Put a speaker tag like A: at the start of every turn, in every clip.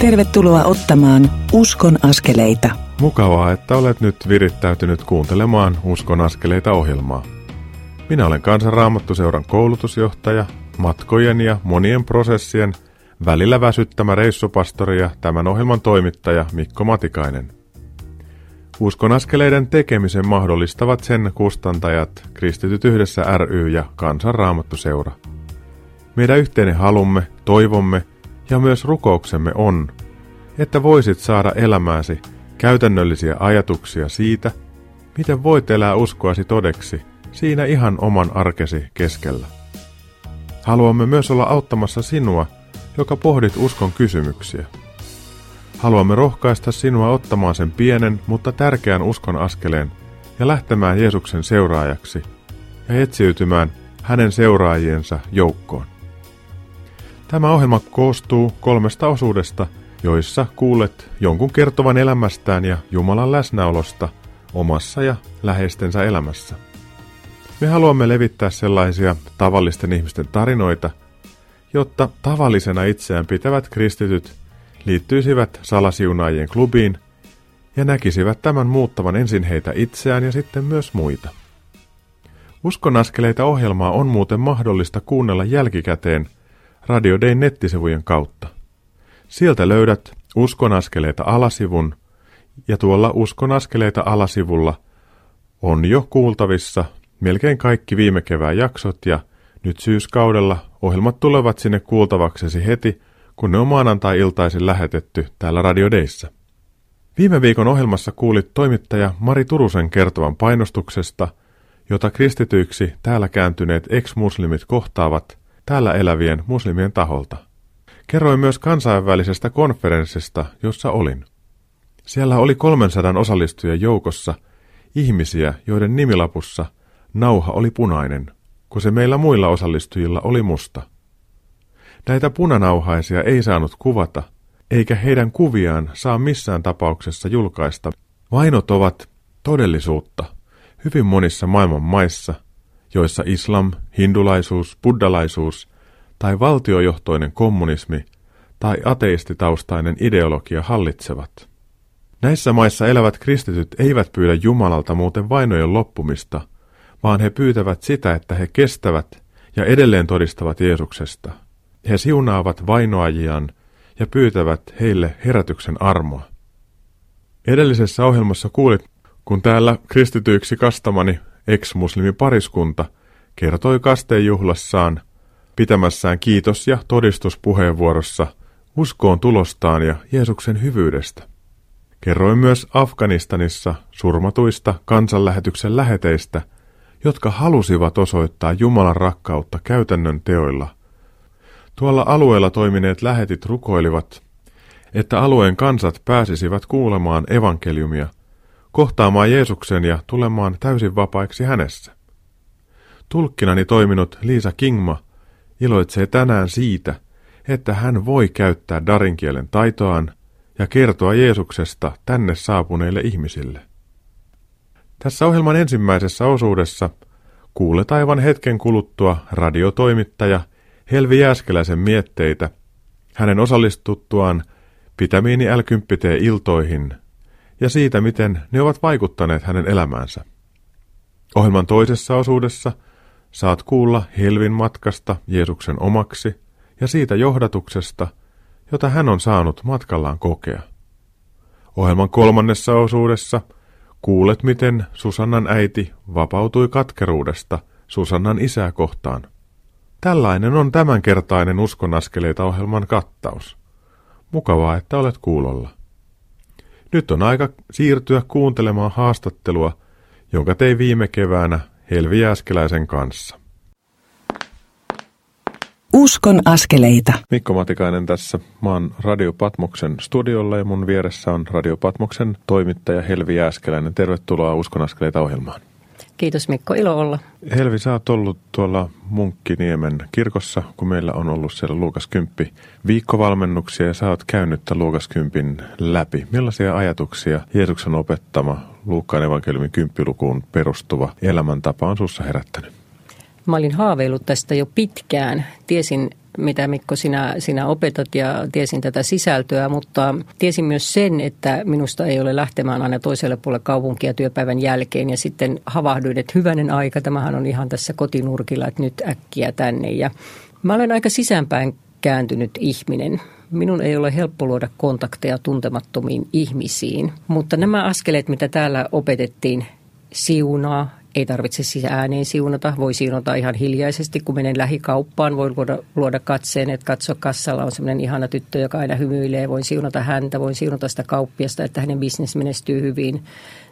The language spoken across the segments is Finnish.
A: Tervetuloa ottamaan Uskon askeleita.
B: Mukavaa, että olet nyt virittäytynyt kuuntelemaan Uskon askeleita ohjelmaa. Minä olen Kansanraamattuseuran koulutusjohtaja, matkojen ja monien prosessien välillä väsyttämä reissupastori ja tämän ohjelman toimittaja Mikko Matikainen. Uskon askeleiden tekemisen mahdollistavat sen kustantajat Kristityt yhdessä ry ja Kansanraamattuseura. Meidän yhteinen halumme, toivomme ja myös rukouksemme on, että voisit saada elämääsi käytännöllisiä ajatuksia siitä, miten voit elää uskoasi todeksi siinä ihan oman arkesi keskellä. Haluamme myös olla auttamassa sinua, joka pohdit uskon kysymyksiä. Haluamme rohkaista sinua ottamaan sen pienen, mutta tärkeän uskon askeleen ja lähtemään Jeesuksen seuraajaksi ja etsiytymään hänen seuraajiensa joukkoon. Tämä ohjelma koostuu kolmesta osuudesta, joissa kuulet jonkun kertovan elämästään ja Jumalan läsnäolosta omassa ja läheistensä elämässä. Me haluamme levittää sellaisia tavallisten ihmisten tarinoita, jotta tavallisena itseään pitävät kristityt liittyisivät salasiunaajien klubiin ja näkisivät tämän muuttavan ensin heitä itseään ja sitten myös muita. Uskon askeleita ohjelmaa on muuten mahdollista kuunnella jälkikäteen – Radio Dayn nettisivujen kautta. Sieltä löydät Uskon askeleita alasivun, ja tuolla Uskon askeleita alasivulla on jo kuultavissa melkein kaikki viime kevään jaksot ja nyt syyskaudella ohjelmat tulevat sinne kuultavaksesi heti, kun ne on maanantai-iltaisin lähetetty täällä Radio Dayssä. Viime viikon ohjelmassa kuulit toimittaja Mari Turusen kertovan painostuksesta, jota kristityiksi täällä kääntyneet ex-muslimit kohtaavat täällä elävien muslimien taholta. Kerroin myös kansainvälisestä konferenssista, jossa olin. Siellä oli 300 osallistujan joukossa ihmisiä, joiden nimilapussa nauha oli punainen, kun se meillä muilla osallistujilla oli musta. Näitä punanauhaisia ei saanut kuvata, eikä heidän kuviaan saa missään tapauksessa julkaista. Vainot ovat todellisuutta hyvin monissa maailman maissa – joissa islam, hindulaisuus, buddalaisuus tai valtiojohtoinen kommunismi tai ateistitaustainen ideologia hallitsevat. Näissä maissa elävät kristityt eivät pyydä Jumalalta muuten vainojen loppumista, vaan he pyytävät sitä, että he kestävät ja edelleen todistavat Jeesuksesta. He siunaavat vainoajiaan ja pyytävät heille herätyksen armoa. Edellisessä ohjelmassa kuulit, kun täällä kristityiksi kastamani ex-muslimi pariskunta kertoi kastejuhlassaan pitämässään kiitos- ja todistuspuheenvuorossa uskoon tulostaan ja Jeesuksen hyvyydestä. Kerroin myös Afganistanissa surmatuista kansanlähetyksen läheteistä, jotka halusivat osoittaa Jumalan rakkautta käytännön teoilla. Tuolla alueella toimineet lähetit rukoilivat, että alueen kansat pääsisivät kuulemaan evankeliumia – kohtaamaan Jeesuksen ja tulemaan täysin vapaiksi hänessä. Tulkkinani toiminut Liisa Kingma iloitsee tänään siitä, että hän voi käyttää darinkielen taitoaan ja kertoa Jeesuksesta tänne saapuneille ihmisille. Tässä ohjelman ensimmäisessä osuudessa kuulet aivan hetken kuluttua radiotoimittaja Helvi Jääskeläisen mietteitä hänen osallistuttuaan pitämiini l iltoihin ja siitä, miten ne ovat vaikuttaneet hänen elämäänsä. Ohjelman toisessa osuudessa saat kuulla Helvin matkasta Jeesuksen omaksi ja siitä johdatuksesta, jota hän on saanut matkallaan kokea. Ohjelman kolmannessa osuudessa kuulet, miten Susannan äiti vapautui katkeruudesta Susannan isää kohtaan. Tällainen on tämänkertainen uskonaskeleita ohjelman kattaus. Mukavaa, että olet kuulolla. Nyt on aika siirtyä kuuntelemaan haastattelua, jonka tein viime keväänä Helvi Jääskeläisen kanssa.
A: Uskon askeleita.
B: Mikko Matikainen tässä. Mä oon Radio Patmoksen studiolla ja mun vieressä on Radio Patmoksen toimittaja Helvi Jääskeläinen. Tervetuloa Uskon askeleita ohjelmaan.
C: Kiitos Mikko, ilo olla.
B: Helvi, sä oot ollut tuolla Munkkiniemen kirkossa, kun meillä on ollut siellä Luukas Kymppi viikkovalmennuksia ja sä oot käynyt tämän Luukas Kympin läpi. Millaisia ajatuksia Jeesuksen opettama Luukkaan evankeliumin kymppilukuun perustuva elämäntapa on sussa herättänyt?
C: Mä olin haaveillut tästä jo pitkään. Tiesin mitä Mikko sinä, sinä opetat ja tiesin tätä sisältöä, mutta tiesin myös sen, että minusta ei ole lähtemään aina toiselle puolelle kaupunkia työpäivän jälkeen ja sitten havahduin, että hyvänen aika, tämähän on ihan tässä kotinurkilla, että nyt äkkiä tänne ja mä olen aika sisäänpäin kääntynyt ihminen. Minun ei ole helppo luoda kontakteja tuntemattomiin ihmisiin, mutta nämä askeleet, mitä täällä opetettiin, siunaa, ei tarvitse siis ääneen siunata, voi siunata ihan hiljaisesti, kun menen lähikauppaan, voin luoda, luoda katseen, että katso kassalla on sellainen ihana tyttö, joka aina hymyilee, voin siunata häntä, voin siunata sitä kauppiasta, että hänen bisnes menestyy hyvin.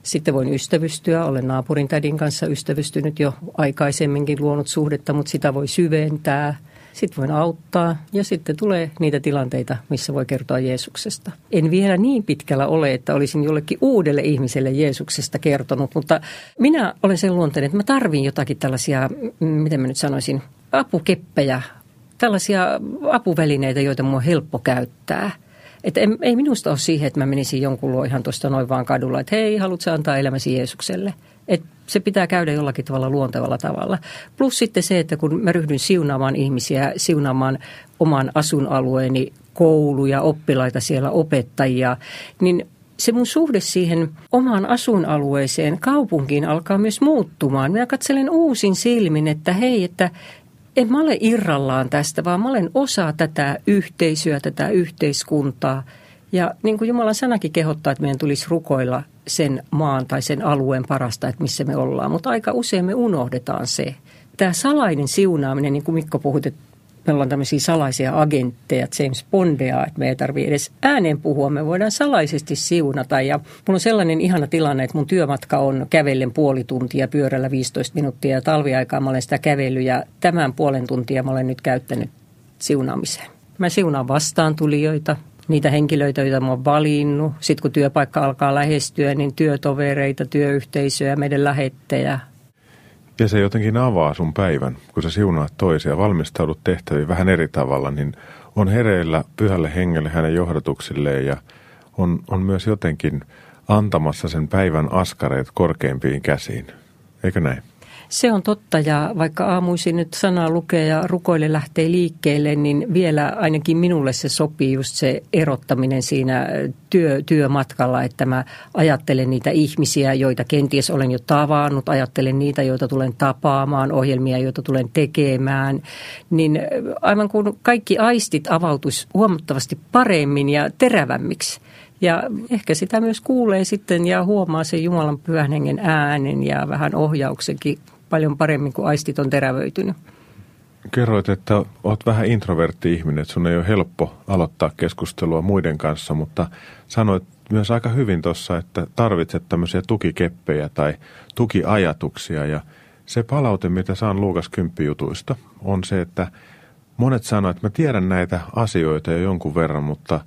C: Sitten voin ystävystyä, olen naapurin tädin kanssa ystävystynyt jo aikaisemminkin, luonut suhdetta, mutta sitä voi syventää – sitten voin auttaa ja sitten tulee niitä tilanteita, missä voi kertoa Jeesuksesta. En vielä niin pitkällä ole, että olisin jollekin uudelle ihmiselle Jeesuksesta kertonut, mutta minä olen sen luonteinen, että mä tarvin jotakin tällaisia, miten mä nyt sanoisin, apukeppejä, tällaisia apuvälineitä, joita mun on helppo käyttää – että ei minusta ole siihen, että mä menisin jonkun luo ihan tuosta noin vaan kadulla, että hei, haluatko antaa elämäsi Jeesukselle? Et se pitää käydä jollakin tavalla luontevalla tavalla. Plus sitten se, että kun mä ryhdyn siunaamaan ihmisiä, siunaamaan oman asuinalueeni kouluja, oppilaita siellä, opettajia, niin se mun suhde siihen omaan asuinalueeseen, kaupunkiin alkaa myös muuttumaan. Minä katselen uusin silmin, että hei, että en mä ole irrallaan tästä, vaan mä olen osa tätä yhteisöä, tätä yhteiskuntaa. Ja niin kuin Jumalan sanakin kehottaa, että meidän tulisi rukoilla sen maan tai sen alueen parasta, että missä me ollaan. Mutta aika usein me unohdetaan se. Tämä salainen siunaaminen, niin kuin Mikko puhut, että me ollaan tämmöisiä salaisia agentteja, James Bondia, että me ei tarvitse edes ääneen puhua, me voidaan salaisesti siunata. Ja mulla on sellainen ihana tilanne, että mun työmatka on kävellen puoli tuntia, pyörällä 15 minuuttia ja talviaikaa mä olen sitä kävellyt ja tämän puolen tuntia mä olen nyt käyttänyt siunaamiseen. Mä siunaan vastaantulijoita, niitä henkilöitä, joita mä oon valinnut. Sitten kun työpaikka alkaa lähestyä, niin työtovereita, työyhteisöjä, meidän lähettejä.
B: Ja se jotenkin avaa sun päivän, kun sä siunaat toisia, valmistaudut tehtäviin vähän eri tavalla, niin on hereillä pyhälle hengelle hänen johdatuksilleen ja on, on myös jotenkin antamassa sen päivän askareet korkeimpiin käsiin. Eikö näin?
C: Se on totta ja vaikka aamuisin nyt sanaa lukee ja rukoille lähtee liikkeelle, niin vielä ainakin minulle se sopii just se erottaminen siinä työ, työmatkalla, että mä ajattelen niitä ihmisiä, joita kenties olen jo tavannut, ajattelen niitä, joita tulen tapaamaan, ohjelmia, joita tulen tekemään, niin aivan kuin kaikki aistit avautuisi huomattavasti paremmin ja terävämmiksi. Ja ehkä sitä myös kuulee sitten ja huomaa sen Jumalan pyhän hengen äänen ja vähän ohjauksenkin paljon paremmin, kuin aistit on terävöitynyt.
B: Kerroit, että olet vähän introvertti ihminen, että sun ei ole helppo aloittaa keskustelua muiden kanssa, mutta sanoit myös aika hyvin tuossa, että tarvitset tämmöisiä tukikeppejä tai tukiajatuksia ja se palaute, mitä saan Luukas 10 jutuista, on se, että monet sanoo, että mä tiedän näitä asioita jo jonkun verran, mutta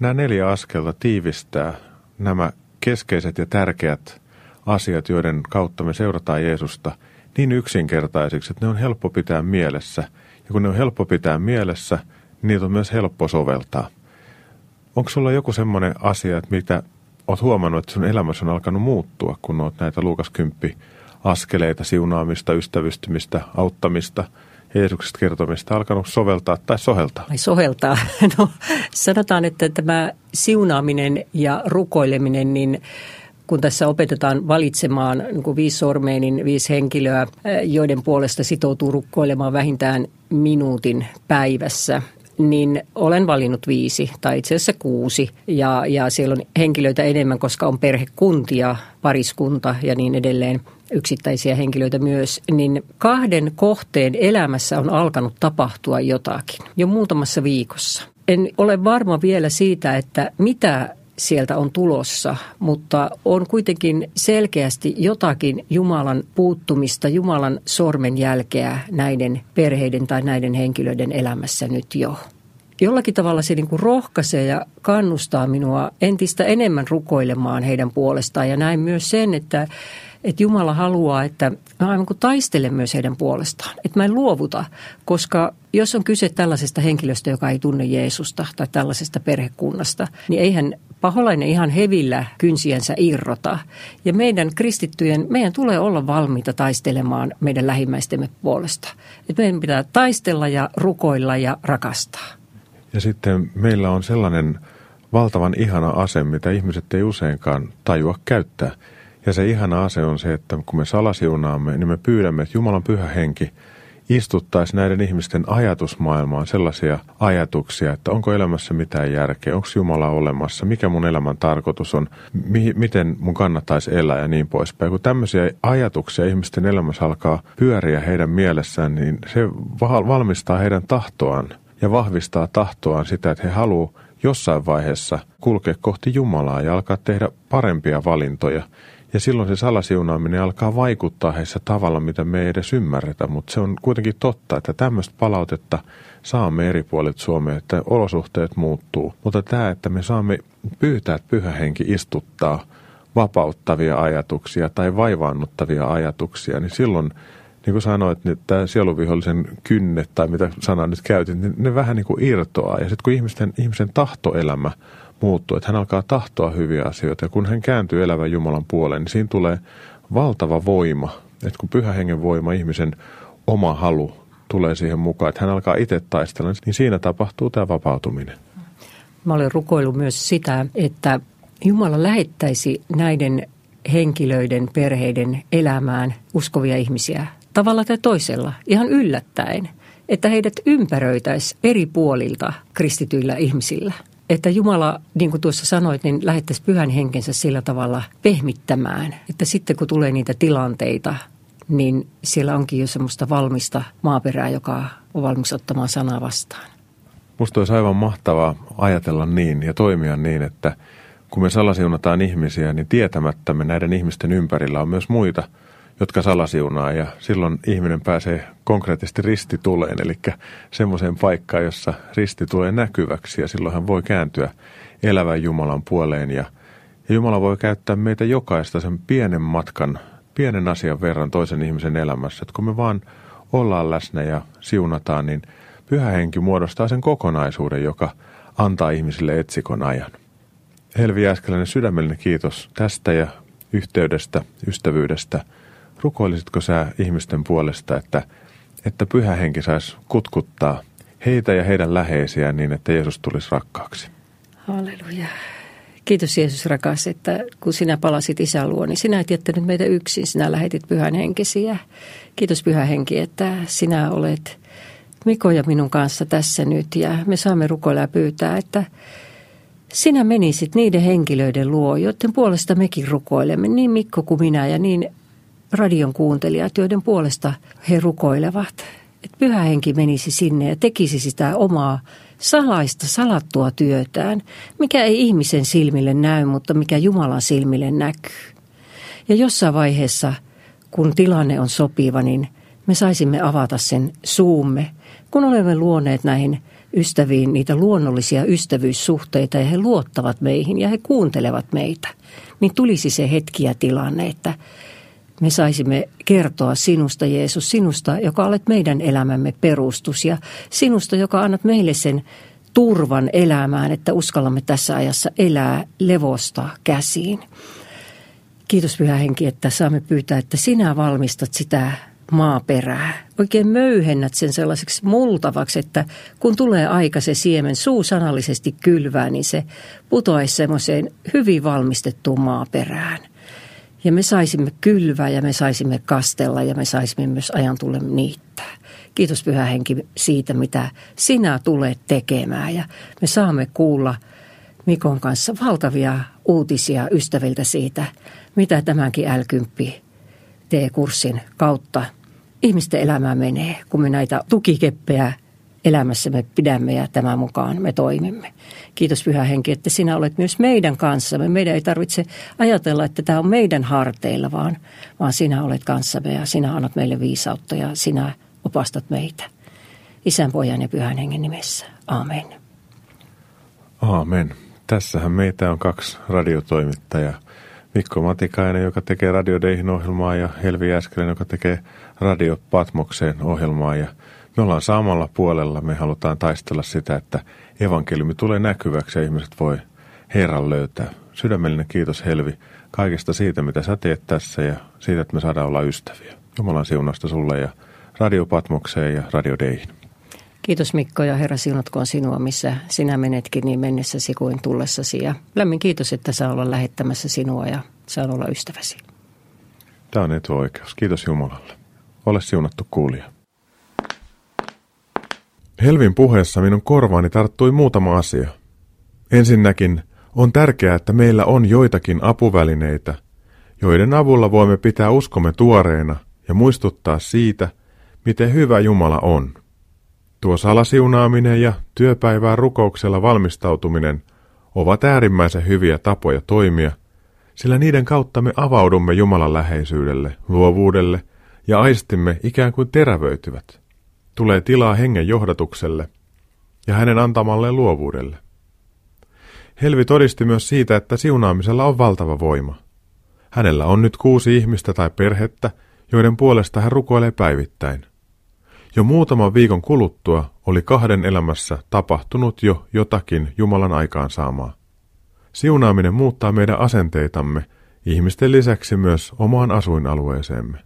B: nämä neljä askelta tiivistää nämä keskeiset ja tärkeät asiat, joiden kautta me seurataan Jeesusta – niin yksinkertaisiksi, että ne on helppo pitää mielessä. Ja kun ne on helppo pitää mielessä, niin niitä on myös helppo soveltaa. Onko sulla joku semmoinen asia, että mitä oot huomannut, että sun elämässä on alkanut muuttua, kun oot näitä Luukas 10 askeleita, siunaamista, ystävystymistä, auttamista Jeesuksesta kertomista alkanut soveltaa tai soheltaa?
C: Ai soheltaa. No, sanotaan, että tämä siunaaminen ja rukoileminen, niin kun tässä opetetaan valitsemaan niin kuin viisi sormea, niin viisi henkilöä, joiden puolesta sitoutuu rukkoilemaan vähintään minuutin päivässä niin olen valinnut viisi tai itse asiassa kuusi. Ja, ja siellä on henkilöitä enemmän, koska on perhekuntia, pariskunta ja niin edelleen yksittäisiä henkilöitä myös, niin kahden kohteen elämässä on alkanut tapahtua jotakin jo muutamassa viikossa. En ole varma vielä siitä, että mitä sieltä on tulossa, mutta on kuitenkin selkeästi jotakin Jumalan puuttumista, Jumalan sormenjälkeä näiden perheiden tai näiden henkilöiden elämässä nyt jo. Jollakin tavalla se niin kuin rohkaisee ja kannustaa minua entistä enemmän rukoilemaan heidän puolestaan ja näin myös sen, että että Jumala haluaa, että mä aivan kuin taistelen myös heidän puolestaan. Että mä en luovuta, koska jos on kyse tällaisesta henkilöstä, joka ei tunne Jeesusta tai tällaisesta perhekunnasta, niin eihän paholainen ihan hevillä kynsiänsä irrota. Ja meidän kristittyjen, meidän tulee olla valmiita taistelemaan meidän lähimmäistemme puolesta. Et meidän pitää taistella ja rukoilla ja rakastaa.
B: Ja sitten meillä on sellainen valtavan ihana ase, mitä ihmiset ei useinkaan tajua käyttää. Ja se ihana ase on se, että kun me salasiunaamme, niin me pyydämme, että Jumalan pyhä henki istuttaisi näiden ihmisten ajatusmaailmaan sellaisia ajatuksia, että onko elämässä mitään järkeä, onko Jumala olemassa, mikä mun elämän tarkoitus on, mi- miten mun kannattaisi elää ja niin poispäin. Kun tämmöisiä ajatuksia ihmisten elämässä alkaa pyöriä heidän mielessään, niin se valmistaa heidän tahtoaan ja vahvistaa tahtoaan sitä, että he haluavat jossain vaiheessa kulkea kohti Jumalaa ja alkaa tehdä parempia valintoja. Ja silloin se salasiunaaminen alkaa vaikuttaa heissä tavalla, mitä me ei edes ymmärretä, mutta se on kuitenkin totta, että tämmöistä palautetta saamme eri puolet Suomea, että olosuhteet muuttuu. Mutta tämä, että me saamme pyytää, että pyhä henki istuttaa vapauttavia ajatuksia tai vaivaannuttavia ajatuksia, niin silloin niin kuin sanoit, niin tämä sieluvihollisen kynnet tai mitä sanaa nyt käytit, niin ne vähän niin kuin irtoaa. Ja sitten kun ihmisten, ihmisen tahtoelämä muuttuu, että hän alkaa tahtoa hyviä asioita ja kun hän kääntyy elävän Jumalan puoleen, niin siinä tulee valtava voima. Että kun pyhä hengen voima, ihmisen oma halu tulee siihen mukaan, että hän alkaa itse taistella, niin siinä tapahtuu tämä vapautuminen.
C: Mä olen rukoillut myös sitä, että Jumala lähettäisi näiden henkilöiden, perheiden elämään uskovia ihmisiä tavalla tai toisella, ihan yllättäen, että heidät ympäröitäisi eri puolilta kristityillä ihmisillä. Että Jumala, niin kuin tuossa sanoit, niin lähettäisi pyhän henkensä sillä tavalla pehmittämään, että sitten kun tulee niitä tilanteita, niin siellä onkin jo semmoista valmista maaperää, joka on valmis ottamaan sanaa vastaan.
B: Musta olisi aivan mahtavaa ajatella niin ja toimia niin, että kun me salasiunataan ihmisiä, niin tietämättämme näiden ihmisten ympärillä on myös muita – jotka salasiunaa ja silloin ihminen pääsee konkreettisesti ristituleen, eli semmoiseen paikkaan, jossa risti tulee näkyväksi ja silloin hän voi kääntyä elävän Jumalan puoleen ja, ja Jumala voi käyttää meitä jokaista sen pienen matkan, pienen asian verran toisen ihmisen elämässä, että kun me vaan ollaan läsnä ja siunataan, niin pyhä henki muodostaa sen kokonaisuuden, joka antaa ihmisille etsikon ajan. Helvi Jääskeläinen, sydämellinen kiitos tästä ja yhteydestä, ystävyydestä – rukoilisitko sä ihmisten puolesta, että, että pyhä henki saisi kutkuttaa heitä ja heidän läheisiään niin, että Jeesus tulisi rakkaaksi?
C: Halleluja. Kiitos Jeesus rakas, että kun sinä palasit isän luo, niin sinä et jättänyt meitä yksin, sinä lähetit pyhän henkisiä. Kiitos pyhä henki, että sinä olet Miko ja minun kanssa tässä nyt ja me saamme rukoilla ja pyytää, että sinä menisit niiden henkilöiden luo, joiden puolesta mekin rukoilemme, niin Mikko kuin minä ja niin radion kuuntelijat, joiden puolesta he rukoilevat. Että pyhä henki menisi sinne ja tekisi sitä omaa salaista, salattua työtään, mikä ei ihmisen silmille näy, mutta mikä Jumalan silmille näkyy. Ja jossain vaiheessa, kun tilanne on sopiva, niin me saisimme avata sen suumme, kun olemme luoneet näihin ystäviin niitä luonnollisia ystävyyssuhteita ja he luottavat meihin ja he kuuntelevat meitä, niin tulisi se hetki ja tilanne, että me saisimme kertoa sinusta, Jeesus, sinusta, joka olet meidän elämämme perustus ja sinusta, joka annat meille sen turvan elämään, että uskallamme tässä ajassa elää levosta käsiin. Kiitos Pyhä Henki, että saamme pyytää, että sinä valmistat sitä maaperää. Oikein möyhennät sen sellaiseksi multavaksi, että kun tulee aika se siemen suusanallisesti kylvää, niin se putoaisi semmoiseen hyvin valmistettuun maaperään – ja me saisimme kylvää ja me saisimme kastella ja me saisimme myös ajan tulle niittää. Kiitos Pyhä Henki siitä, mitä sinä tulet tekemään. Ja me saamme kuulla Mikon kanssa valtavia uutisia ystäviltä siitä, mitä tämänkin L10 T-kurssin kautta ihmisten elämään menee, kun me näitä tukikeppejä elämässämme pidämme ja tämän mukaan me toimimme. Kiitos Pyhä Henki, että sinä olet myös meidän kanssamme. Meidän ei tarvitse ajatella, että tämä on meidän harteilla, vaan, vaan sinä olet kanssamme ja sinä annat meille viisautta ja sinä opastat meitä. Isän, pojan ja Pyhän Hengen nimessä. Amen.
B: Aamen. Tässähän meitä on kaksi radiotoimittajaa. Mikko Matikainen, joka tekee Radiodeihin ohjelmaa ja Helvi Jäskeläinen, joka tekee Radio Patmokseen ohjelmaa. Ja me ollaan samalla puolella. Me halutaan taistella sitä, että evankeliumi tulee näkyväksi ja ihmiset voi Herran löytää. Sydämellinen kiitos Helvi kaikesta siitä, mitä sä teet tässä ja siitä, että me saadaan olla ystäviä. Jumalan siunasta sulle ja Radio Patmokseen ja Radio Deihin.
C: Kiitos Mikko ja Herra siunatkoon sinua, missä sinä menetkin niin mennessäsi kuin tullessasi. Ja lämmin kiitos, että saa olla lähettämässä sinua ja saan olla ystäväsi.
B: Tämä on etuoikeus. Kiitos Jumalalle. Ole siunattu kuulija. Helvin puheessa minun korvaani tarttui muutama asia. Ensinnäkin on tärkeää, että meillä on joitakin apuvälineitä, joiden avulla voimme pitää uskomme tuoreena ja muistuttaa siitä, miten hyvä Jumala on. Tuo salasiunaaminen ja työpäivää rukouksella valmistautuminen ovat äärimmäisen hyviä tapoja toimia, sillä niiden kautta me avaudumme Jumalan läheisyydelle, luovuudelle ja aistimme ikään kuin terävöityvät. Tulee tilaa hengen johdatukselle ja hänen antamalle luovuudelle. Helvi todisti myös siitä, että siunaamisella on valtava voima. Hänellä on nyt kuusi ihmistä tai perhettä, joiden puolesta hän rukoilee päivittäin. Jo muutaman viikon kuluttua oli kahden elämässä tapahtunut jo jotakin Jumalan aikaansaamaa. Siunaaminen muuttaa meidän asenteitamme, ihmisten lisäksi myös omaan asuinalueeseemme.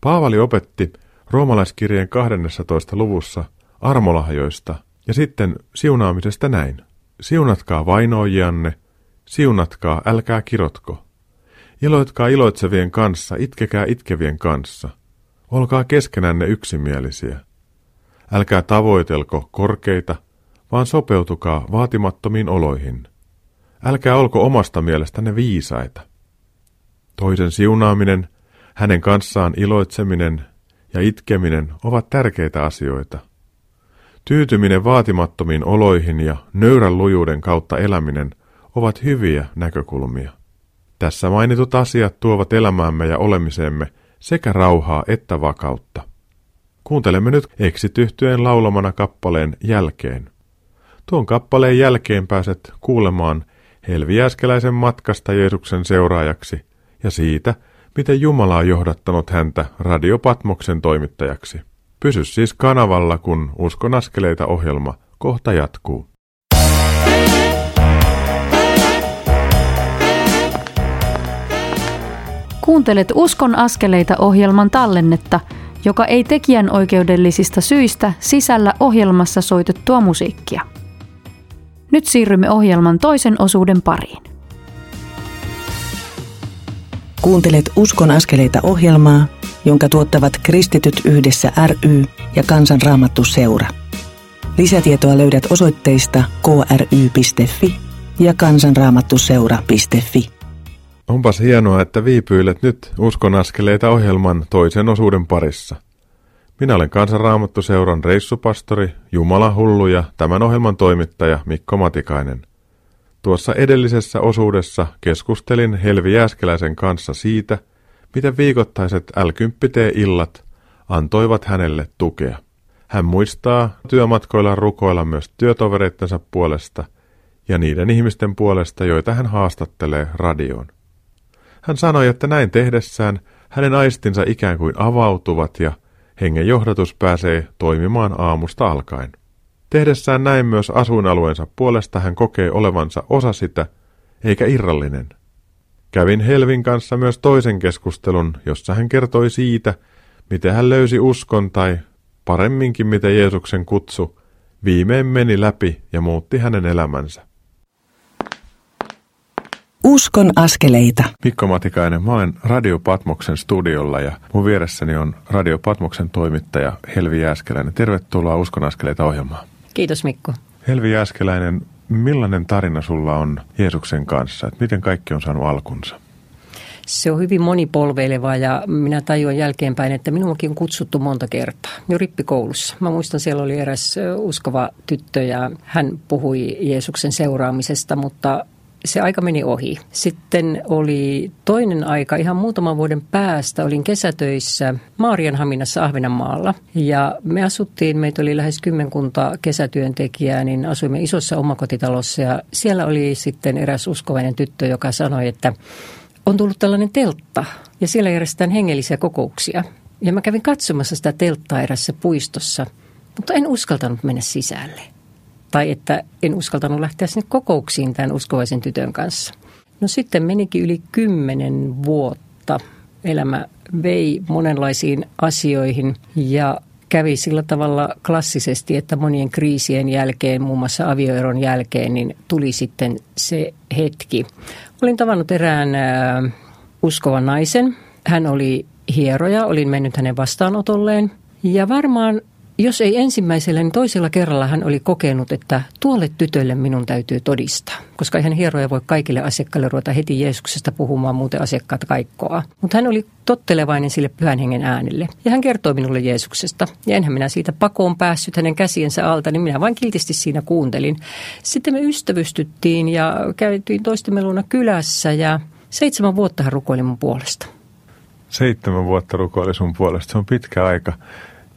B: Paavali opetti roomalaiskirjeen 12. luvussa armolahjoista ja sitten siunaamisesta näin. Siunatkaa vainoijanne, siunatkaa, älkää kirotko. Iloitkaa iloitsevien kanssa, itkekää itkevien kanssa. Olkaa keskenänne yksimielisiä. Älkää tavoitelko korkeita, vaan sopeutukaa vaatimattomiin oloihin. Älkää olko omasta mielestänne viisaita. Toisen siunaaminen, hänen kanssaan iloitseminen ja itkeminen ovat tärkeitä asioita. Tyytyminen vaatimattomiin oloihin ja nöyrän lujuuden kautta eläminen ovat hyviä näkökulmia. Tässä mainitut asiat tuovat elämäämme ja olemiseemme sekä rauhaa että vakautta. Kuuntelemme nyt eksityhtyeen laulamana kappaleen jälkeen. Tuon kappaleen jälkeen pääset kuulemaan Helviäskeläisen matkasta Jeesuksen seuraajaksi ja siitä, miten Jumala on johdattanut häntä Radiopatmoksen toimittajaksi. Pysy siis kanavalla, kun Uskon askeleita ohjelma kohta jatkuu.
D: Kuuntelet Uskon askeleita ohjelman tallennetta, joka ei tekijän oikeudellisista syistä sisällä ohjelmassa soitettua musiikkia. Nyt siirrymme ohjelman toisen osuuden pariin.
A: Kuuntelet Uskon askeleita ohjelmaa, jonka tuottavat Kristityt yhdessä ry ja Kansanraamattu seura. Lisätietoa löydät osoitteista kry.fi ja kansanraamattuseura.fi.
B: Onpas hienoa, että viipyilet nyt Uskon askeleita ohjelman toisen osuuden parissa. Minä olen Kansanraamattuseuran reissupastori, Jumala hullu ja tämän ohjelman toimittaja Mikko Matikainen. Tuossa edellisessä osuudessa keskustelin Helvi Jääskeläisen kanssa siitä, miten viikoittaiset l illat antoivat hänelle tukea. Hän muistaa työmatkoilla rukoilla myös työtovereittensa puolesta ja niiden ihmisten puolesta, joita hän haastattelee radioon. Hän sanoi, että näin tehdessään hänen aistinsa ikään kuin avautuvat ja hengen johdatus pääsee toimimaan aamusta alkaen. Tehdessään näin myös asuinalueensa puolesta hän kokee olevansa osa sitä, eikä irrallinen. Kävin Helvin kanssa myös toisen keskustelun, jossa hän kertoi siitä, miten hän löysi uskon tai paremminkin miten Jeesuksen kutsu viimein meni läpi ja muutti hänen elämänsä.
A: Uskon askeleita.
B: Mikko Matikainen, mä olen Radio Patmoksen studiolla ja mun vieressäni on Radio Patmoksen toimittaja Helvi Jääskeläinen. Tervetuloa Uskon askeleita ohjelmaan.
C: Kiitos Mikko.
B: Helvi Jääskeläinen, millainen tarina sulla on Jeesuksen kanssa? Et miten kaikki on saanut alkunsa?
C: Se on hyvin monipolveileva ja minä tajuan jälkeenpäin, että minuakin on kutsuttu monta kertaa jo rippikoulussa. Mä muistan, siellä oli eräs uskova tyttö ja hän puhui Jeesuksen seuraamisesta, mutta se aika meni ohi. Sitten oli toinen aika, ihan muutaman vuoden päästä, olin kesätöissä Maarianhaminassa Ahvenanmaalla. Ja me asuttiin, meitä oli lähes kymmenkunta kesätyöntekijää, niin asuimme isossa omakotitalossa. Ja siellä oli sitten eräs uskovainen tyttö, joka sanoi, että on tullut tällainen teltta ja siellä järjestetään hengellisiä kokouksia. Ja mä kävin katsomassa sitä telttaa erässä puistossa, mutta en uskaltanut mennä sisälle. Tai että en uskaltanut lähteä sinne kokouksiin tämän uskovaisen tytön kanssa. No sitten menikin yli kymmenen vuotta. Elämä vei monenlaisiin asioihin ja kävi sillä tavalla klassisesti, että monien kriisien jälkeen, muun muassa avioeron jälkeen, niin tuli sitten se hetki. Olin tavannut erään uskovan naisen. Hän oli hieroja, olin mennyt hänen vastaanotolleen. Ja varmaan jos ei ensimmäisellä, niin toisella kerralla hän oli kokenut, että tuolle tytölle minun täytyy todistaa. Koska ihan hieroja voi kaikille asiakkaille ruveta heti Jeesuksesta puhumaan, muuten asiakkaat kaikkoa. Mutta hän oli tottelevainen sille pyhän hengen äänelle. Ja hän kertoi minulle Jeesuksesta. Ja enhän minä siitä pakoon päässyt hänen käsiensä alta, niin minä vain kiltisti siinä kuuntelin. Sitten me ystävystyttiin ja käytiin toistemme luona kylässä ja seitsemän vuotta hän rukoili mun puolesta.
B: Seitsemän vuotta rukoili sun puolesta. Se on pitkä aika.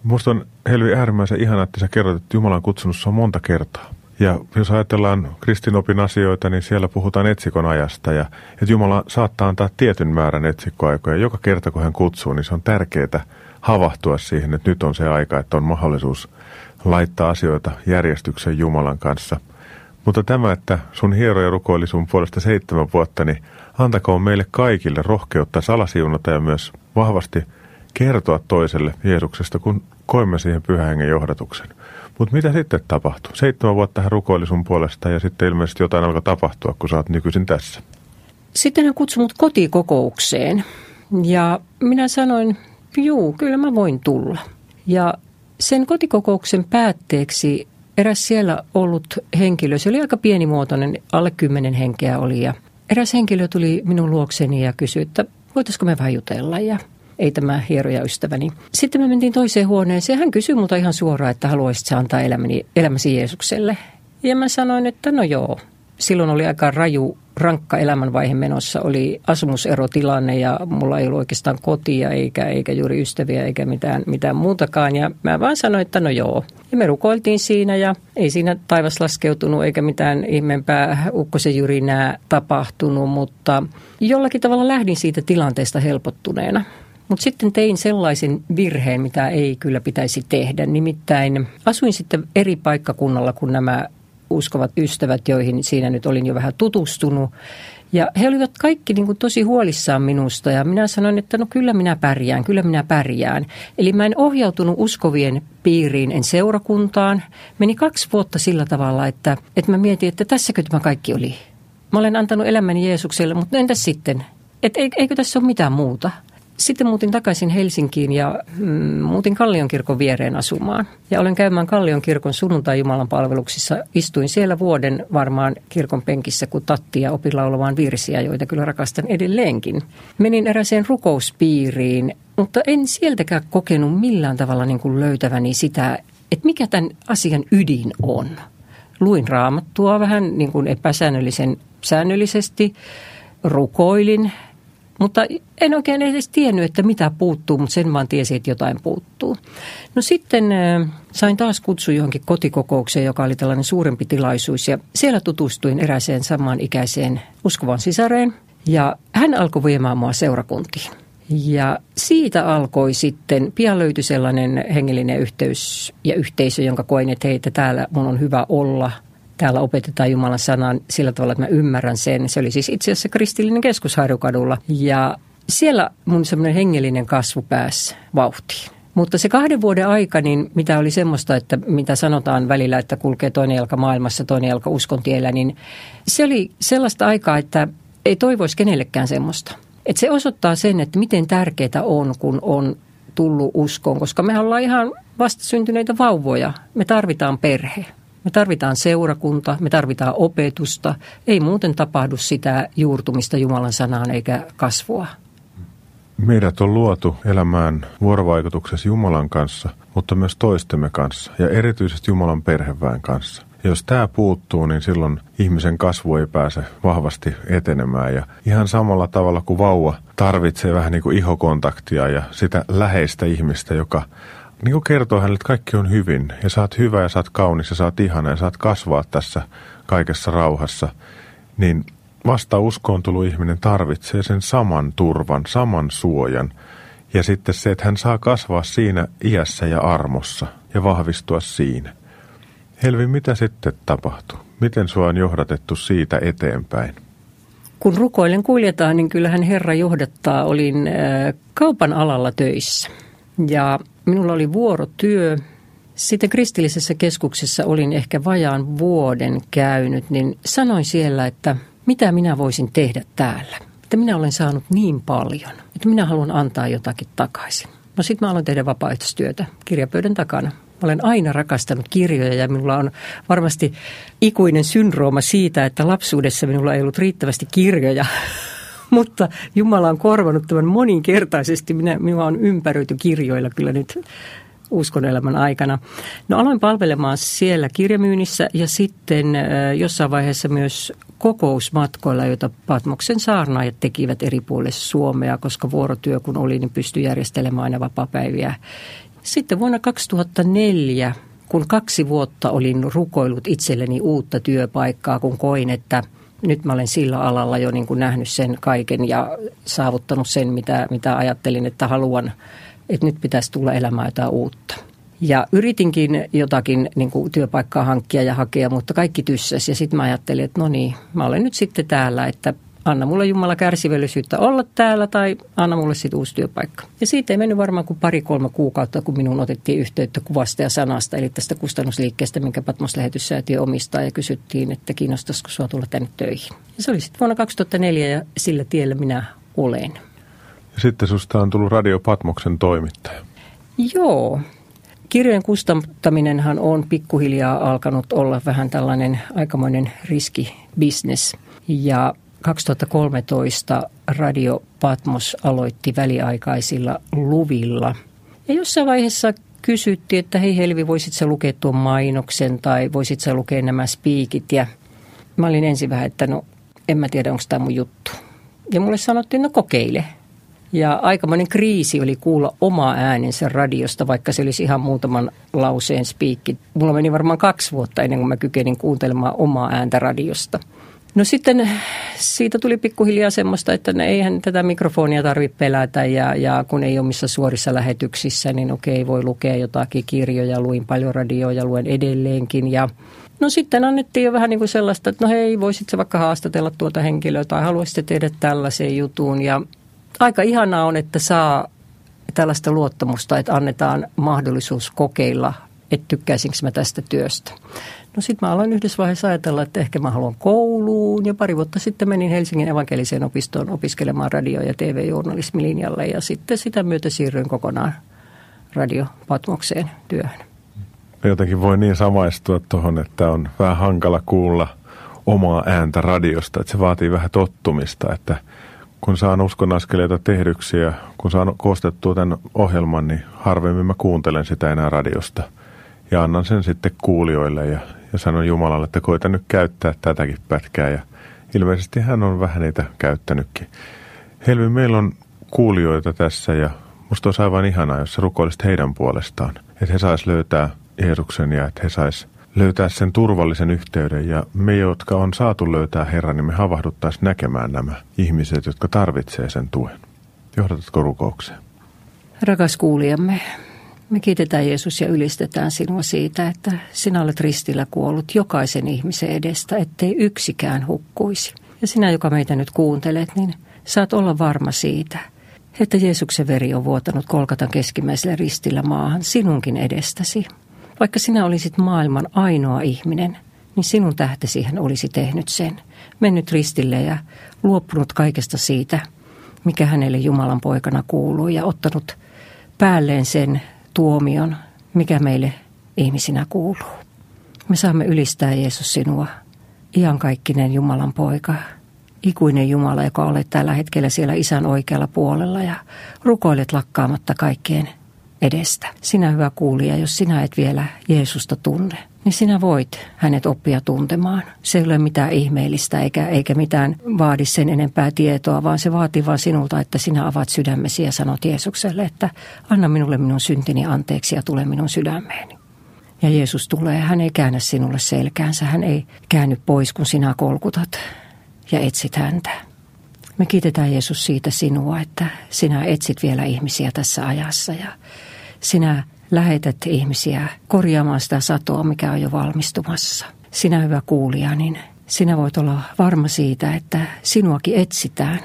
B: Musta on Helvi äärimmäisen ihana, että sä kerrot, että Jumala on kutsunut sinua monta kertaa. Ja jos ajatellaan kristinopin asioita, niin siellä puhutaan etsikon ajasta ja että Jumala saattaa antaa tietyn määrän etsikkoaikoja. Joka kerta kun hän kutsuu, niin se on tärkeää havahtua siihen, että nyt on se aika, että on mahdollisuus laittaa asioita järjestyksen Jumalan kanssa. Mutta tämä, että sun hieroja rukoili sun puolesta seitsemän vuotta, niin antakoon meille kaikille rohkeutta salasiunata ja myös vahvasti kertoa toiselle Jeesuksesta, kun koimme siihen pyhän johdatuksen. Mutta mitä sitten tapahtui? Seitsemän vuotta hän rukoili sun puolesta ja sitten ilmeisesti jotain alkoi tapahtua, kun sä oot nykyisin tässä.
C: Sitten hän kutsui mut kotikokoukseen ja minä sanoin, juu, kyllä mä voin tulla. Ja sen kotikokouksen päätteeksi eräs siellä ollut henkilö, se oli aika pienimuotoinen, alle kymmenen henkeä oli ja eräs henkilö tuli minun luokseni ja kysyi, että voitaisiko me vähän jutella ja ei tämä hieroja ystäväni. Sitten me mentiin toiseen huoneeseen. Hän kysyi multa ihan suoraan, että haluaisit antaa elämäni, elämäsi Jeesukselle. Ja mä sanoin, että no joo. Silloin oli aika raju, rankka elämänvaihe menossa. Oli asumuserotilanne ja mulla ei ollut oikeastaan kotia eikä, eikä juuri ystäviä eikä mitään, mitään muutakaan. Ja mä vaan sanoin, että no joo. Ja me rukoiltiin siinä ja ei siinä taivas laskeutunut eikä mitään ihmeempää ukkosen jyrinää tapahtunut. Mutta jollakin tavalla lähdin siitä tilanteesta helpottuneena. Mutta sitten tein sellaisen virheen, mitä ei kyllä pitäisi tehdä. Nimittäin asuin sitten eri paikkakunnalla kuin nämä uskovat ystävät, joihin siinä nyt olin jo vähän tutustunut. Ja he olivat kaikki niin kuin tosi huolissaan minusta ja minä sanoin, että no kyllä minä pärjään, kyllä minä pärjään. Eli mä en ohjautunut uskovien piiriin, en seurakuntaan. Meni kaksi vuotta sillä tavalla, että, että mä mietin, että tässäkö tämä kaikki oli. Mä olen antanut elämäni Jeesukselle, mutta entäs sitten? Et eikö tässä ole mitään muuta? Sitten muutin takaisin Helsinkiin ja mm, muutin Kallion kirkon viereen asumaan. Ja olen käymään Kallion kirkon sunnuntai Jumalan palveluksissa. Istuin siellä vuoden varmaan kirkon penkissä, kun tattia opin laulamaan virsiä, joita kyllä rakastan edelleenkin. Menin eräseen rukouspiiriin, mutta en sieltäkään kokenut millään tavalla niin kuin löytäväni sitä, että mikä tämän asian ydin on. Luin raamattua vähän niin kuin epäsäännöllisen säännöllisesti, rukoilin – mutta en oikein edes tiennyt, että mitä puuttuu, mutta sen vaan tiesin, että jotain puuttuu. No sitten sain taas kutsu johonkin kotikokoukseen, joka oli tällainen suurempi tilaisuus. Ja siellä tutustuin eräseen samanikäiseen uskovan sisareen. Ja hän alkoi viemään mua seurakuntiin. Ja siitä alkoi sitten, pian löytyi sellainen hengellinen yhteys ja yhteisö, jonka koin, että hei, että täällä mun on hyvä olla – täällä opetetaan Jumalan sanan sillä tavalla, että mä ymmärrän sen. Se oli siis itse asiassa kristillinen keskus Harjukadulla. Ja siellä mun semmoinen hengellinen kasvu pääsi vauhtiin. Mutta se kahden vuoden aika, niin mitä oli semmoista, että mitä sanotaan välillä, että kulkee toinen jalka maailmassa, toinen jalka uskontiellä, niin se oli sellaista aikaa, että ei toivoisi kenellekään semmoista. Et se osoittaa sen, että miten tärkeää on, kun on tullut uskoon, koska me ollaan ihan vastasyntyneitä vauvoja. Me tarvitaan perhe. Me tarvitaan seurakunta, me tarvitaan opetusta. Ei muuten tapahdu sitä juurtumista Jumalan sanaan eikä kasvua.
B: Meidät on luotu elämään vuorovaikutuksessa Jumalan kanssa, mutta myös toistemme kanssa ja erityisesti Jumalan perheväen kanssa. Jos tämä puuttuu, niin silloin ihmisen kasvu ei pääse vahvasti etenemään. Ja ihan samalla tavalla kuin vauva tarvitsee vähän niin kuin ihokontaktia ja sitä läheistä ihmistä, joka niin kuin kertoo hänelle, että kaikki on hyvin ja sä oot hyvä ja sä oot kaunis ja sä oot ihana ja oot kasvaa tässä kaikessa rauhassa, niin vasta uskoon tullut ihminen tarvitsee sen saman turvan, saman suojan. Ja sitten se, että hän saa kasvaa siinä iässä ja armossa ja vahvistua siinä. Helvi, mitä sitten tapahtui? Miten sua on johdatettu siitä eteenpäin?
C: Kun rukoilen kuljetaan, niin kyllähän Herra johdattaa. Olin äh, kaupan alalla töissä ja minulla oli vuorotyö. Sitten kristillisessä keskuksessa olin ehkä vajaan vuoden käynyt, niin sanoin siellä, että mitä minä voisin tehdä täällä. Että minä olen saanut niin paljon, että minä haluan antaa jotakin takaisin. No sitten mä aloin tehdä vapaaehtoistyötä kirjapöydän takana. Mä olen aina rakastanut kirjoja ja minulla on varmasti ikuinen syndrooma siitä, että lapsuudessa minulla ei ollut riittävästi kirjoja. Mutta Jumala on korvanut tämän moninkertaisesti. Minä, minua on ympäröity kirjoilla kyllä nyt uskonelämän aikana. No aloin palvelemaan siellä kirjamyynnissä ja sitten jossain vaiheessa myös kokousmatkoilla, joita Patmoksen saarnaajat tekivät eri puolille Suomea, koska vuorotyö kun oli, niin pystyi järjestelemään aina vapapäiviä. Sitten vuonna 2004, kun kaksi vuotta olin rukoillut itselleni uutta työpaikkaa, kun koin, että nyt mä olen sillä alalla jo niin kuin nähnyt sen kaiken ja saavuttanut sen, mitä, mitä ajattelin, että haluan, että nyt pitäisi tulla elämään jotain uutta. Ja yritinkin jotakin niin kuin työpaikkaa hankkia ja hakea, mutta kaikki tyssäsi. Ja sitten mä ajattelin, että no niin, mä olen nyt sitten täällä, että anna mulle Jumala kärsivällisyyttä olla täällä tai anna mulle sitten uusi työpaikka. Ja siitä ei mennyt varmaan kuin pari-kolme kuukautta, kun minun otettiin yhteyttä kuvasta ja sanasta, eli tästä kustannusliikkeestä, minkä Patmos lähetyssäätiö omistaa ja kysyttiin, että kiinnostaisiko sinua tulla tänne töihin. Ja se oli sitten vuonna 2004 ja sillä tiellä minä olen.
B: Ja sitten susta on tullut Radio Patmoksen toimittaja.
C: Joo, Kirjojen kustantaminenhan on pikkuhiljaa alkanut olla vähän tällainen aikamoinen riskibisnes. Ja 2013 Radio Patmos aloitti väliaikaisilla luvilla. Ja jossain vaiheessa kysyttiin, että hei Helvi, voisit sä lukea tuon mainoksen tai voisit sä lukea nämä spiikit. Ja mä olin ensin vähän, että no en mä tiedä, onko tämä mun juttu. Ja mulle sanottiin, no kokeile. Ja aikamoinen kriisi oli kuulla oma äänensä radiosta, vaikka se olisi ihan muutaman lauseen spiikki. Mulla meni varmaan kaksi vuotta ennen kuin mä kykenin kuuntelemaan omaa ääntä radiosta. No sitten siitä tuli pikkuhiljaa semmoista, että eihän tätä mikrofonia tarvitse pelätä ja, ja kun ei ole missä suorissa lähetyksissä, niin okei, voi lukea jotakin kirjoja, luin paljon radioja, luen edelleenkin ja No sitten annettiin jo vähän niin kuin sellaista, että no hei, voisit se vaikka haastatella tuota henkilöä tai haluaisitte tehdä tällaisen jutun ja aika ihanaa on, että saa tällaista luottamusta, että annetaan mahdollisuus kokeilla, että tykkäisinkö mä tästä työstä. No sitten mä aloin yhdessä vaiheessa ajatella, että ehkä mä haluan kouluun ja pari vuotta sitten menin Helsingin evankeliseen opistoon opiskelemaan radio- ja tv-journalismilinjalle ja sitten sitä myötä siirryin kokonaan radiopatmokseen työhön.
B: Jotenkin voi niin samaistua tuohon, että on vähän hankala kuulla omaa ääntä radiosta, että se vaatii vähän tottumista, että – kun saan uskonaskeleita tehdyksi ja kun saan koostettua tämän ohjelman, niin harvemmin mä kuuntelen sitä enää radiosta. Ja annan sen sitten kuulijoille ja, ja sanon Jumalalle, että koita nyt käyttää tätäkin pätkää. Ja ilmeisesti hän on vähän niitä käyttänytkin. Helvi, meillä on kuulijoita tässä ja musta olisi aivan ihanaa, jos sä rukoilisit heidän puolestaan. Että he sais löytää Jeesuksen ja että he sais löytää sen turvallisen yhteyden ja me, jotka on saatu löytää Herran, niin me havahduttaisiin näkemään nämä ihmiset, jotka tarvitsee sen tuen. Johdatatko rukoukseen?
C: Rakas kuulijamme, me kiitetään Jeesus ja ylistetään sinua siitä, että sinä olet ristillä kuollut jokaisen ihmisen edestä, ettei yksikään hukkuisi. Ja sinä, joka meitä nyt kuuntelet, niin saat olla varma siitä, että Jeesuksen veri on vuotanut kolkatan keskimmäisellä ristillä maahan sinunkin edestäsi. Vaikka sinä olisit maailman ainoa ihminen, niin sinun tähtesi hän olisi tehnyt sen. Mennyt ristille ja luopunut kaikesta siitä, mikä hänelle Jumalan poikana kuuluu ja ottanut päälleen sen tuomion, mikä meille ihmisinä kuuluu. Me saamme ylistää Jeesus sinua, iankaikkinen Jumalan poika, ikuinen Jumala, joka olet tällä hetkellä siellä isän oikealla puolella ja rukoilet lakkaamatta kaikkien edestä. Sinä hyvä kuulija, jos sinä et vielä Jeesusta tunne, niin sinä voit hänet oppia tuntemaan. Se ei ole mitään ihmeellistä eikä, eikä mitään vaadi sen enempää tietoa, vaan se vaatii vain sinulta, että sinä avaat sydämesi ja sanot Jeesukselle, että anna minulle minun syntini anteeksi ja tule minun sydämeeni. Ja Jeesus tulee, hän ei käännä sinulle selkäänsä, hän ei käänny pois, kun sinä kolkutat ja etsit häntä. Me kiitetään Jeesus siitä sinua, että sinä etsit vielä ihmisiä tässä ajassa ja sinä lähetät ihmisiä korjaamaan sitä satoa, mikä on jo valmistumassa. Sinä hyvä kuulija, niin sinä voit olla varma siitä, että sinuakin etsitään.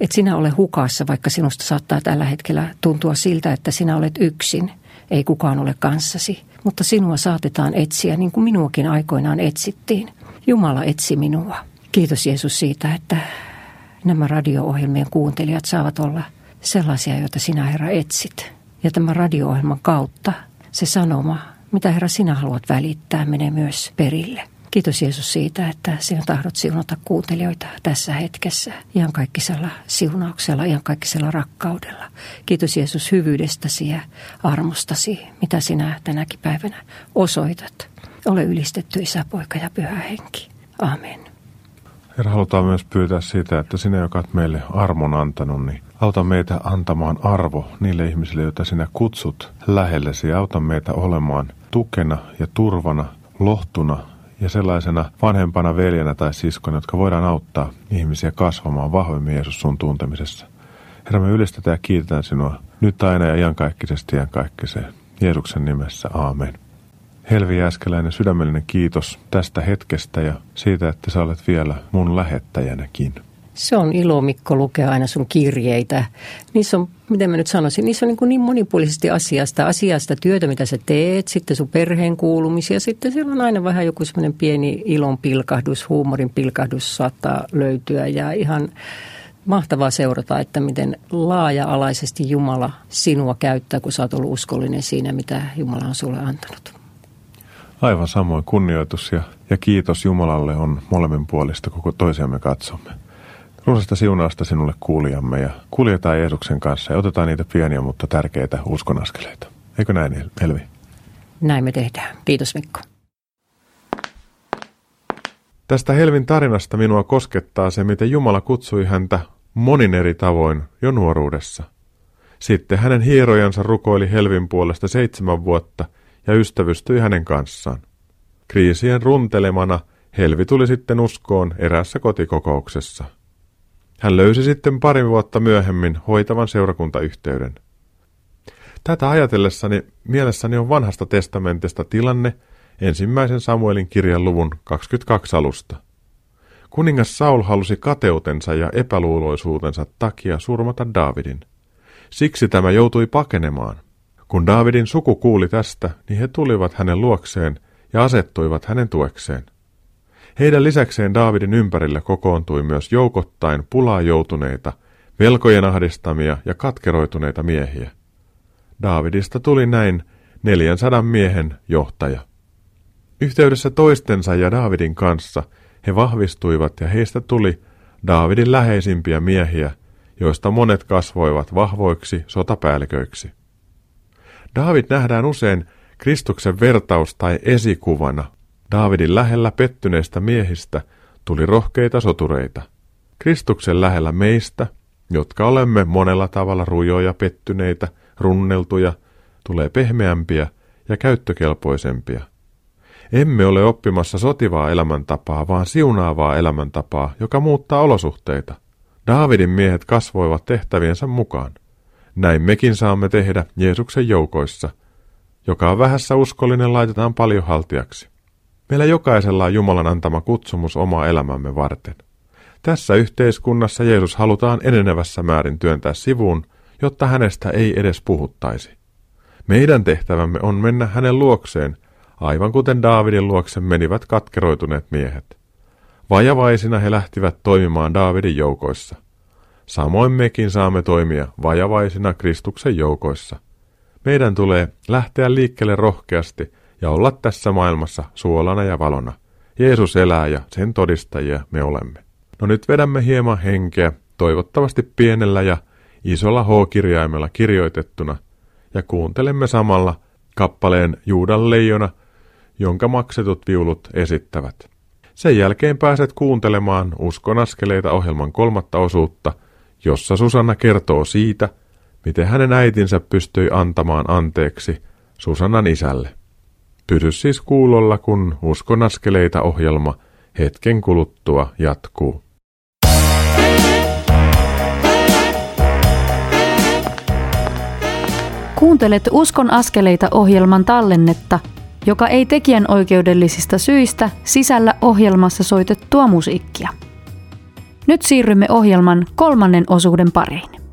C: Et sinä ole hukassa, vaikka sinusta saattaa tällä hetkellä tuntua siltä, että sinä olet yksin. Ei kukaan ole kanssasi, mutta sinua saatetaan etsiä niin kuin minuakin aikoinaan etsittiin. Jumala etsi minua. Kiitos Jeesus siitä, että nämä radio-ohjelmien kuuntelijat saavat olla sellaisia, joita sinä Herra etsit. Ja tämän radio-ohjelman kautta se sanoma, mitä Herra sinä haluat välittää, menee myös perille. Kiitos Jeesus siitä, että sinä tahdot siunata kuuntelijoita tässä hetkessä kaikkisella siunauksella, kaikkisella rakkaudella. Kiitos Jeesus hyvyydestäsi ja armostasi, mitä sinä tänäkin päivänä osoitat. Ole ylistetty Isä, Poika ja Pyhä Henki. Amen.
B: Herra, halutaan myös pyytää siitä, että sinä, joka olet meille armon antanut, niin auta meitä antamaan arvo niille ihmisille, joita sinä kutsut lähellesi. Auta meitä olemaan tukena ja turvana, lohtuna ja sellaisena vanhempana veljenä tai siskona, jotka voidaan auttaa ihmisiä kasvamaan vahvemmin Jeesus sun tuntemisessa. Herra, me ylistetään ja kiitetään sinua nyt aina ja iankaikkisesti iankaikkiseen. Jeesuksen nimessä, aamen. Helvi Jääskeläinen, sydämellinen kiitos tästä hetkestä ja siitä, että sä olet vielä mun lähettäjänäkin.
C: Se on ilo, Mikko, lukea aina sun kirjeitä. Niissä on, miten mä nyt sanoisin, niissä on niin, niin monipuolisesti asiasta. Asiasta työtä, mitä sä teet, sitten sun perheen kuulumisia. Sitten siellä on aina vähän joku semmoinen pieni ilon pilkahdus, huumorin pilkahdus saattaa löytyä. Ja ihan mahtavaa seurata, että miten laaja-alaisesti Jumala sinua käyttää, kun sä oot ollut uskollinen siinä, mitä Jumala on sulle antanut.
B: Aivan samoin kunnioitus ja, ja kiitos Jumalalle on molemmin puolista, koko toisiamme katsomme. Runsasta siunausta sinulle kuulijamme ja kuljetaan Jeesuksen kanssa ja otetaan niitä pieniä, mutta tärkeitä uskonaskeleita. Eikö näin, Elvi?
C: Näin me tehdään. Kiitos Mikko.
B: Tästä Helvin tarinasta minua koskettaa se, miten Jumala kutsui häntä monin eri tavoin jo nuoruudessa. Sitten hänen hierojansa rukoili Helvin puolesta seitsemän vuotta ja ystävystyi hänen kanssaan. Kriisien runtelemana Helvi tuli sitten uskoon erässä kotikokouksessa. Hän löysi sitten pari vuotta myöhemmin hoitavan seurakuntayhteyden. Tätä ajatellessani mielessäni on vanhasta testamentista tilanne ensimmäisen Samuelin kirjan luvun 22 alusta. Kuningas Saul halusi kateutensa ja epäluuloisuutensa takia surmata Daavidin. Siksi tämä joutui pakenemaan. Kun Daavidin suku kuuli tästä, niin he tulivat hänen luokseen ja asettuivat hänen tuekseen. Heidän lisäkseen Daavidin ympärille kokoontui myös joukottain pulaa joutuneita, velkojen ahdistamia ja katkeroituneita miehiä. Daavidista tuli näin 400 miehen johtaja. Yhteydessä toistensa ja Daavidin kanssa he vahvistuivat ja heistä tuli Daavidin läheisimpiä miehiä, joista monet kasvoivat vahvoiksi sotapäälliköiksi. Daavid nähdään usein Kristuksen vertaus tai esikuvana Daavidin lähellä pettyneistä miehistä tuli rohkeita sotureita. Kristuksen lähellä meistä, jotka olemme monella tavalla rujoja, pettyneitä, runneltuja, tulee pehmeämpiä ja käyttökelpoisempia. Emme ole oppimassa sotivaa elämäntapaa, vaan siunaavaa elämäntapaa, joka muuttaa olosuhteita. Daavidin miehet kasvoivat tehtäviensä mukaan. Näin mekin saamme tehdä Jeesuksen joukoissa. Joka on vähässä uskollinen laitetaan paljon haltiaksi. Meillä jokaisella on Jumalan antama kutsumus omaa elämämme varten. Tässä yhteiskunnassa Jeesus halutaan enenevässä määrin työntää sivuun, jotta hänestä ei edes puhuttaisi. Meidän tehtävämme on mennä hänen luokseen, aivan kuten Daavidin luokse menivät katkeroituneet miehet. Vajavaisina he lähtivät toimimaan Daavidin joukoissa. Samoin mekin saamme toimia vajavaisina Kristuksen joukoissa. Meidän tulee lähteä liikkeelle rohkeasti – ja olla tässä maailmassa suolana ja valona. Jeesus elää ja sen todistajia me olemme. No nyt vedämme hieman henkeä, toivottavasti pienellä ja isolla H-kirjaimella kirjoitettuna, ja kuuntelemme samalla kappaleen Juudan leijona, jonka maksetut viulut esittävät. Sen jälkeen pääset kuuntelemaan Uskon askeleita ohjelman kolmatta osuutta, jossa Susanna kertoo siitä, miten hänen äitinsä pystyi antamaan anteeksi Susannan isälle. Pysy siis kuulolla, kun Uskon askeleita ohjelma hetken kuluttua jatkuu.
D: Kuuntelet Uskon askeleita ohjelman tallennetta, joka ei tekijän oikeudellisista syistä sisällä ohjelmassa soitettua musiikkia. Nyt siirrymme ohjelman kolmannen osuuden pariin.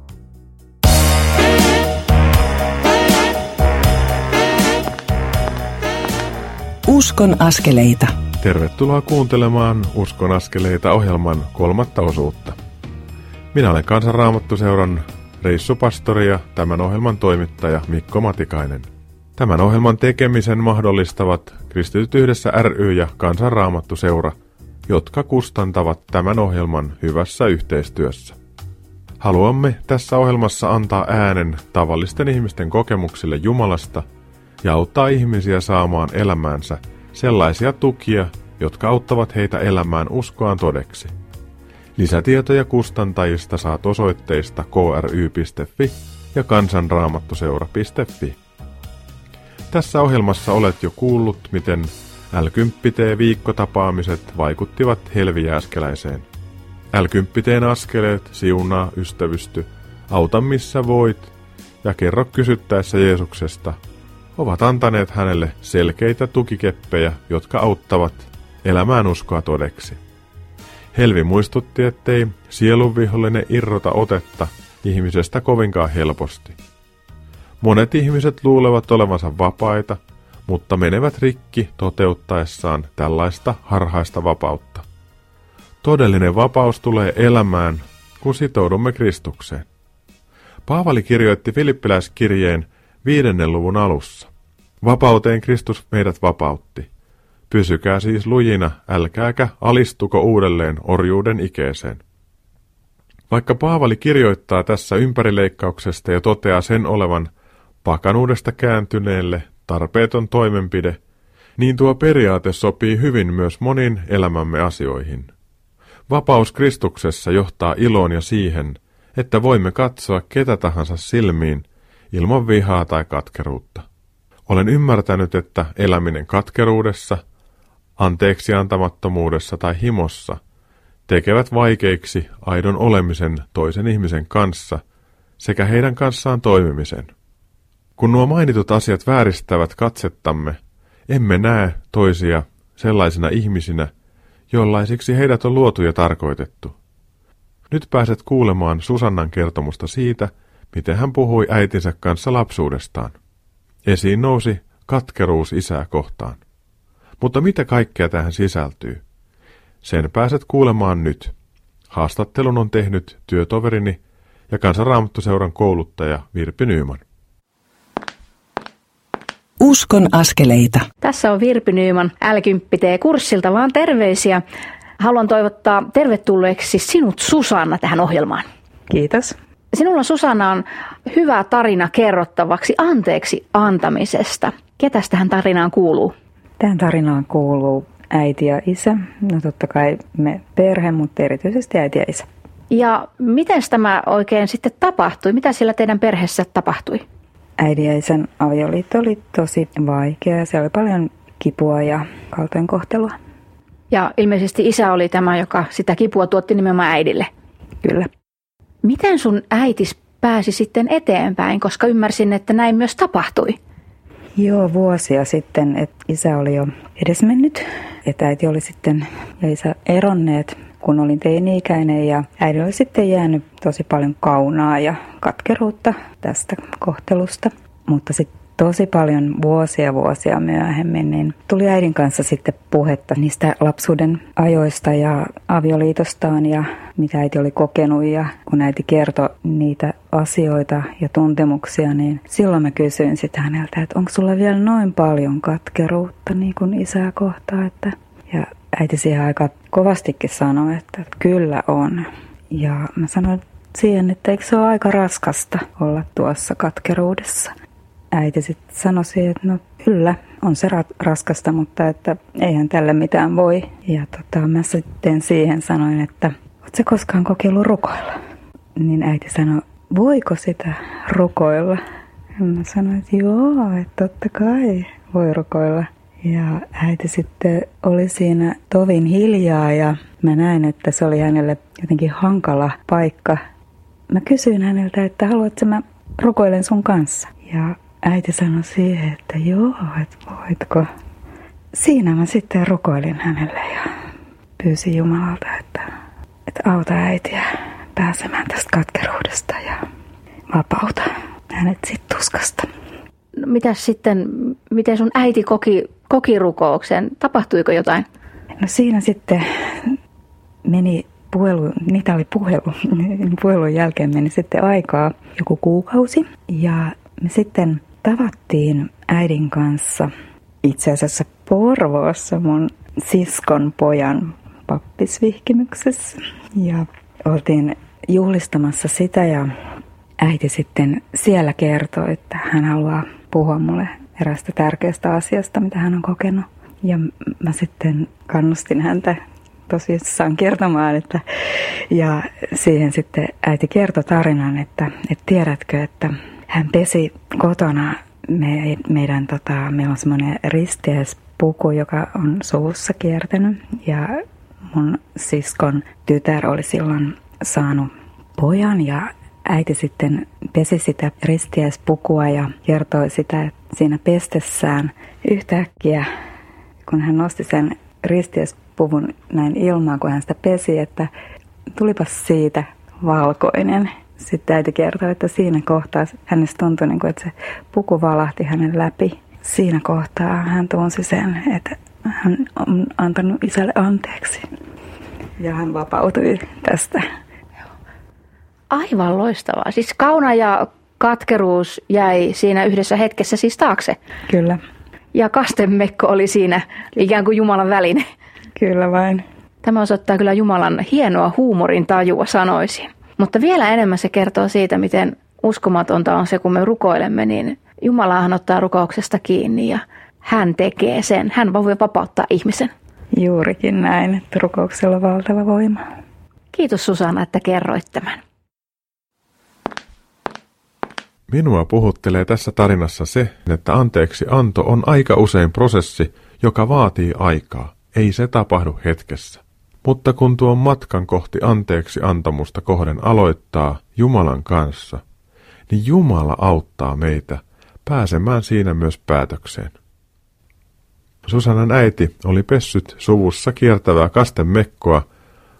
A: Uskon askeleita.
B: Tervetuloa kuuntelemaan Uskon askeleita ohjelman kolmatta osuutta. Minä olen Kansanraamattuseuran reissupastori ja tämän ohjelman toimittaja Mikko Matikainen. Tämän ohjelman tekemisen mahdollistavat Kristityt yhdessä ry ja Kansanraamattuseura, jotka kustantavat tämän ohjelman hyvässä yhteistyössä. Haluamme tässä ohjelmassa antaa äänen tavallisten ihmisten kokemuksille Jumalasta ja auttaa ihmisiä saamaan elämäänsä sellaisia tukia, jotka auttavat heitä elämään uskoaan todeksi. Lisätietoja kustantajista saat osoitteista kry.fi ja kansanraamattuseura.fi. Tässä ohjelmassa olet jo kuullut, miten l viikkotapaamiset vaikuttivat Helviääskeläiseen. l askeleet, siunaa, ystävysty, auta missä voit ja kerro kysyttäessä Jeesuksesta, ovat antaneet hänelle selkeitä tukikeppejä, jotka auttavat elämään uskoa todeksi. Helvi muistutti, ettei sielunvihollinen irrota otetta ihmisestä kovinkaan helposti. Monet ihmiset luulevat olevansa vapaita, mutta menevät rikki toteuttaessaan tällaista harhaista vapautta. Todellinen vapaus tulee elämään, kun sitoudumme Kristukseen. Paavali kirjoitti Filippiläiskirjeen viidennen luvun alussa. Vapauteen Kristus meidät vapautti. Pysykää siis lujina, älkääkä alistuko uudelleen orjuuden ikeeseen. Vaikka Paavali kirjoittaa tässä ympärileikkauksesta ja toteaa sen olevan pakanuudesta kääntyneelle tarpeeton toimenpide, niin tuo periaate sopii hyvin myös moniin elämämme asioihin. Vapaus Kristuksessa johtaa iloon ja siihen, että voimme katsoa ketä tahansa silmiin ilman vihaa tai katkeruutta. Olen ymmärtänyt, että eläminen katkeruudessa – anteeksi antamattomuudessa tai himossa tekevät vaikeiksi aidon olemisen toisen ihmisen kanssa sekä heidän kanssaan toimimisen. Kun nuo mainitut asiat vääristävät katsettamme, emme näe toisia sellaisina ihmisinä, jollaisiksi heidät on luotu ja tarkoitettu. Nyt pääset kuulemaan Susannan kertomusta siitä, miten hän puhui äitinsä kanssa lapsuudestaan. Esiin nousi katkeruus isää kohtaan. Mutta mitä kaikkea tähän sisältyy? Sen pääset kuulemaan nyt. Haastattelun on tehnyt työtoverini ja kansanraamattuseuran kouluttaja Virpi Nyyman.
A: Uskon askeleita.
E: Tässä on Virpi Nyyman l kurssilta vaan terveisiä. Haluan toivottaa tervetulleeksi sinut Susanna tähän ohjelmaan.
F: Kiitos.
E: Sinulla Susanna on hyvä tarina kerrottavaksi anteeksi antamisesta. Ketäs tähän tarinaan kuuluu?
F: Tähän tarinaan kuuluu äiti ja isä. No totta kai me perhe, mutta erityisesti äiti ja isä.
E: Ja miten tämä oikein sitten tapahtui? Mitä siellä teidän perheessä tapahtui?
F: Äidin ja isän avioliitto oli tosi vaikea. Siellä oli paljon kipua ja kaltoinkohtelua.
E: Ja ilmeisesti isä oli tämä, joka sitä kipua tuotti nimenomaan äidille.
F: Kyllä.
E: Miten sun äitis pääsi sitten eteenpäin, koska ymmärsin, että näin myös tapahtui?
F: Joo, vuosia sitten, että isä oli jo edesmennyt, että äiti oli sitten ja isä eronneet, kun olin teini-ikäinen ja äiti oli sitten jäänyt tosi paljon kaunaa ja katkeruutta tästä kohtelusta. Mutta sitten tosi paljon vuosia vuosia myöhemmin, niin tuli äidin kanssa sitten puhetta niistä lapsuuden ajoista ja avioliitostaan ja mitä äiti oli kokenut ja kun äiti kertoi niitä asioita ja tuntemuksia, niin silloin mä kysyin sitä häneltä, että onko sulla vielä noin paljon katkeruutta niin kuin isää kohtaa, että ja äiti siihen aika kovastikin sanoi, että kyllä on. Ja mä sanoin siihen, että eikö se ole aika raskasta olla tuossa katkeruudessa äiti sitten sanoi että no kyllä, on se raskasta, mutta että eihän tälle mitään voi. Ja tota, mä sitten siihen sanoin, että oot se koskaan kokeillut rukoilla? Niin äiti sanoi, voiko sitä rukoilla? Ja mä sanoin, että joo, että totta kai voi rukoilla. Ja äiti sitten oli siinä tovin hiljaa ja mä näin, että se oli hänelle jotenkin hankala paikka. Mä kysyin häneltä, että haluatko mä rukoilen sun kanssa. Ja äiti sanoi siihen, että joo, että voitko. Siinä mä sitten rukoilin hänelle ja pyysin Jumalalta, että, että auta äitiä pääsemään tästä katkeruudesta ja vapauta hänet sitten tuskasta.
E: No, mitäs sitten, miten sun äiti koki, koki rukouksen? Tapahtuiko jotain?
F: No siinä sitten meni puhelu, niitä oli puhelu, puhelun jälkeen meni sitten aikaa joku kuukausi ja me sitten tavattiin äidin kanssa itse asiassa Porvoossa mun siskon pojan pappisvihkimyksessä ja oltiin juhlistamassa sitä ja äiti sitten siellä kertoi, että hän haluaa puhua mulle erästä tärkeästä asiasta, mitä hän on kokenut. Ja mä sitten kannustin häntä tosissaan kertomaan, että, ja siihen sitten äiti kertoi tarinan, että, että tiedätkö, että hän pesi kotona me, meidän, tota, meillä on semmoinen risteyspuku, joka on suussa kiertänyt. Ja mun siskon tytär oli silloin saanut pojan ja äiti sitten pesi sitä ristiäispukua ja kertoi sitä, että siinä pestessään yhtäkkiä, kun hän nosti sen ristiäispuvun näin ilmaan, kun hän sitä pesi, että tulipas siitä valkoinen. Sitten äiti kertoi, että siinä kohtaa hänestä tuntui, niin kuin, että se puku valahti hänen läpi. Siinä kohtaa hän tunsi sen, että hän on antanut isälle anteeksi. Ja hän vapautui tästä
E: Aivan loistavaa. Siis kauna ja katkeruus jäi siinä yhdessä hetkessä siis taakse.
F: Kyllä.
E: Ja kastemekko oli siinä ikään kuin Jumalan väline.
F: Kyllä vain.
E: Tämä osoittaa kyllä Jumalan hienoa huumorin tajua, sanoisin. Mutta vielä enemmän se kertoo siitä, miten uskomatonta on se, kun me rukoilemme, niin Jumalahan ottaa rukouksesta kiinni ja hän tekee sen. Hän voi vapauttaa ihmisen.
F: Juurikin näin, että rukouksella on valtava voima.
E: Kiitos Susanna, että kerroit tämän.
B: Minua puhuttelee tässä tarinassa se, että anteeksi anto on aika usein prosessi, joka vaatii aikaa. Ei se tapahdu hetkessä. Mutta kun tuon matkan kohti anteeksi antamusta kohden aloittaa Jumalan kanssa, niin Jumala auttaa meitä pääsemään siinä myös päätökseen. Susannan äiti oli pessyt suvussa kiertävää kastemekkoa,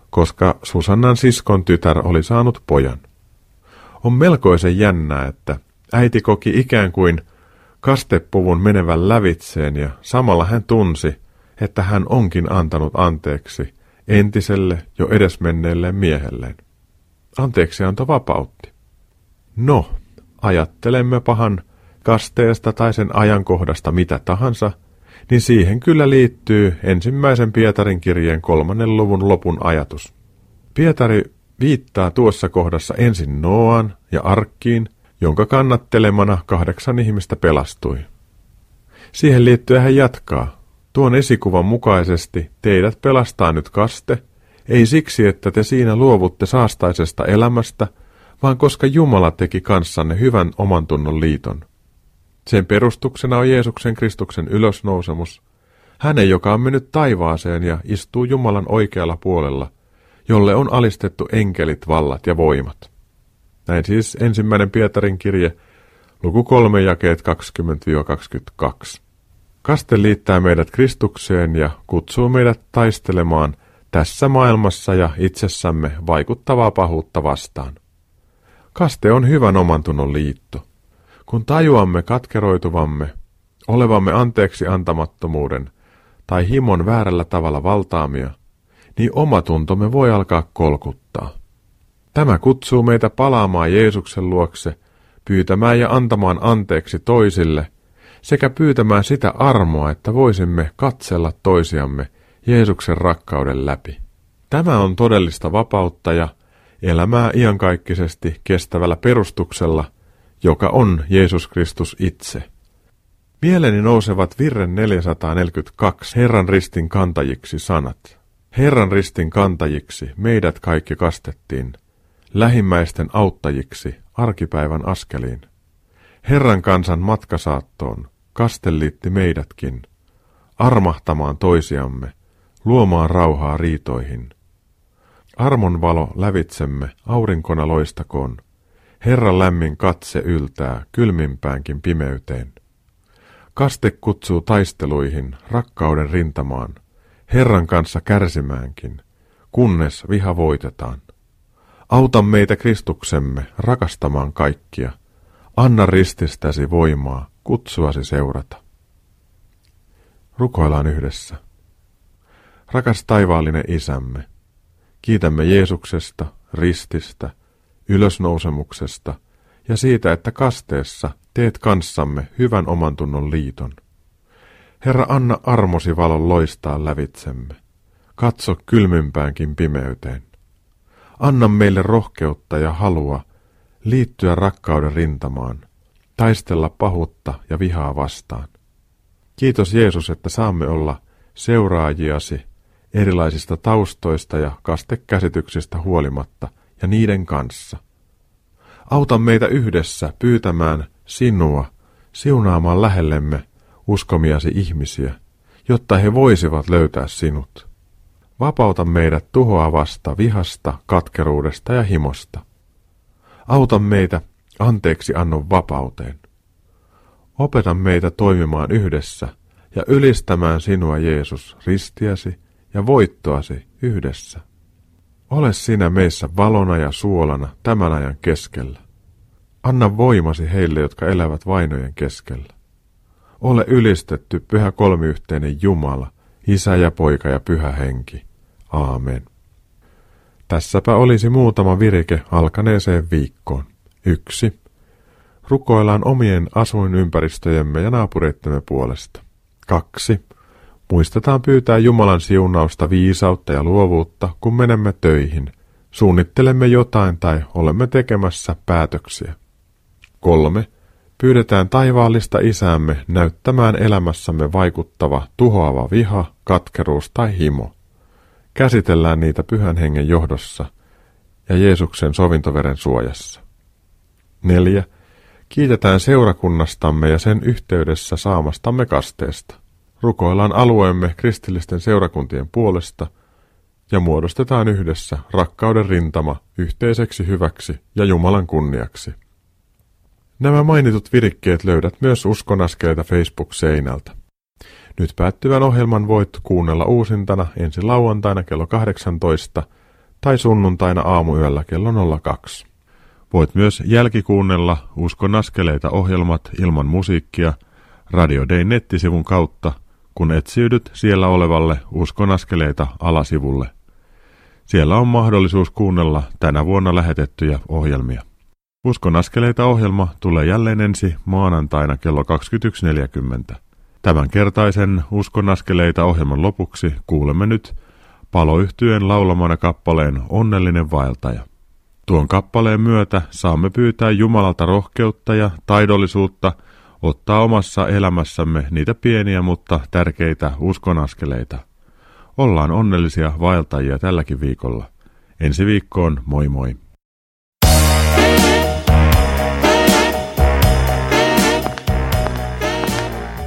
B: koska Susannan siskon tytär oli saanut pojan. On melkoisen jännää, että äiti koki ikään kuin kastepuvun menevän lävitseen ja samalla hän tunsi, että hän onkin antanut anteeksi entiselle jo edesmenneelle miehelleen. Anteeksianto vapautti. No, ajattelemmepahan kasteesta tai sen ajankohdasta mitä tahansa, niin siihen kyllä liittyy ensimmäisen Pietarin kirjeen kolmannen luvun lopun ajatus. Pietari viittaa tuossa kohdassa ensin Noan ja Arkkiin, jonka kannattelemana kahdeksan ihmistä pelastui. Siihen liittyen hän jatkaa. Tuon esikuvan mukaisesti teidät pelastaa nyt kaste, ei siksi, että te siinä luovutte saastaisesta elämästä, vaan koska Jumala teki kanssanne hyvän oman tunnon liiton. Sen perustuksena on Jeesuksen Kristuksen ylösnousemus, hänen, joka on mennyt taivaaseen ja istuu Jumalan oikealla puolella – jolle on alistettu enkelit, vallat ja voimat. Näin siis ensimmäinen Pietarin kirje, luku 3, jakeet 20-22. Kaste liittää meidät Kristukseen ja kutsuu meidät taistelemaan tässä maailmassa ja itsessämme vaikuttavaa pahuutta vastaan. Kaste on hyvän omantunnon liitto. Kun tajuamme katkeroituvamme, olevamme anteeksi antamattomuuden tai himon väärällä tavalla valtaamia, niin omatuntomme voi alkaa kolkuttaa. Tämä kutsuu meitä palaamaan Jeesuksen luokse, pyytämään ja antamaan anteeksi toisille, sekä pyytämään sitä armoa, että voisimme katsella toisiamme Jeesuksen rakkauden läpi. Tämä on todellista vapautta ja elämää iankaikkisesti kestävällä perustuksella, joka on Jeesus Kristus itse. Mieleni nousevat virren 442 Herran ristin kantajiksi sanat. Herran ristin kantajiksi meidät kaikki kastettiin, lähimmäisten auttajiksi arkipäivän askeliin. Herran kansan matkasaattoon kastelliitti meidätkin, armahtamaan toisiamme, luomaan rauhaa riitoihin. Armon valo lävitsemme aurinkona loistakoon, Herran lämmin katse yltää kylmimpäänkin pimeyteen. Kaste kutsuu taisteluihin rakkauden rintamaan, Herran kanssa kärsimäänkin, kunnes viha voitetaan. Auta meitä Kristuksemme rakastamaan kaikkia. Anna rististäsi voimaa kutsuasi seurata. Rukoillaan yhdessä. Rakas taivaallinen isämme, kiitämme Jeesuksesta, rististä, ylösnousemuksesta ja siitä, että kasteessa teet kanssamme hyvän oman tunnon liiton. Herra, anna armosi valon loistaa lävitsemme. Katso kylmympäänkin pimeyteen. Anna meille rohkeutta ja halua liittyä rakkauden rintamaan, taistella pahuutta ja vihaa vastaan. Kiitos Jeesus, että saamme olla seuraajiasi erilaisista taustoista ja kastekäsityksistä huolimatta ja niiden kanssa. Auta meitä yhdessä pyytämään sinua, siunaamaan lähellemme uskomiasi ihmisiä, jotta he voisivat löytää sinut. Vapauta meidät tuhoavasta vihasta, katkeruudesta ja himosta. Auta meitä anteeksi annon vapauteen. Opeta meitä toimimaan yhdessä ja ylistämään sinua Jeesus ristiäsi ja voittoasi yhdessä. Ole sinä meissä valona ja suolana tämän ajan keskellä. Anna voimasi heille, jotka elävät vainojen keskellä. Ole ylistetty pyhä kolmiyhteinen Jumala, Isä ja Poika ja Pyhä Henki. Aamen. Tässäpä olisi muutama virike alkaneeseen viikkoon. Yksi. Rukoillaan omien asuinympäristöjemme ja naapureittemme puolesta. Kaksi. Muistetaan pyytää Jumalan siunausta, viisautta ja luovuutta, kun menemme töihin, suunnittelemme jotain tai olemme tekemässä päätöksiä. Kolme. Pyydetään taivaallista isäämme näyttämään elämässämme vaikuttava, tuhoava viha, katkeruus tai himo. Käsitellään niitä pyhän hengen johdossa ja Jeesuksen sovintoveren suojassa. Neljä. Kiitetään seurakunnastamme ja sen yhteydessä saamastamme kasteesta. Rukoillaan alueemme kristillisten seurakuntien puolesta ja muodostetaan yhdessä rakkauden rintama yhteiseksi hyväksi ja Jumalan kunniaksi. Nämä mainitut virikkeet löydät myös uskonaskeleita Facebook-seinältä. Nyt päättyvän ohjelman voit kuunnella uusintana ensi lauantaina kello 18 tai sunnuntaina aamuyöllä kello 02. Voit myös jälkikuunnella Uskon askeleita ohjelmat ilman musiikkia Radio Day nettisivun kautta, kun etsiydyt siellä olevalle Uskon askeleita alasivulle. Siellä on mahdollisuus kuunnella tänä vuonna lähetettyjä ohjelmia. Uskon askeleita ohjelma tulee jälleen ensi maanantaina kello 21.40. Tämän kertaisen Uskon askeleita ohjelman lopuksi kuulemme nyt paloyhtyeen laulamana kappaleen Onnellinen vaeltaja. Tuon kappaleen myötä saamme pyytää Jumalalta rohkeutta ja taidollisuutta ottaa omassa elämässämme niitä pieniä mutta tärkeitä uskonaskeleita. Ollaan onnellisia vaeltajia tälläkin viikolla. Ensi viikkoon moi moi!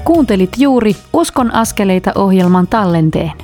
D: Kuuntelit juuri Uskon askeleita ohjelman tallenteen.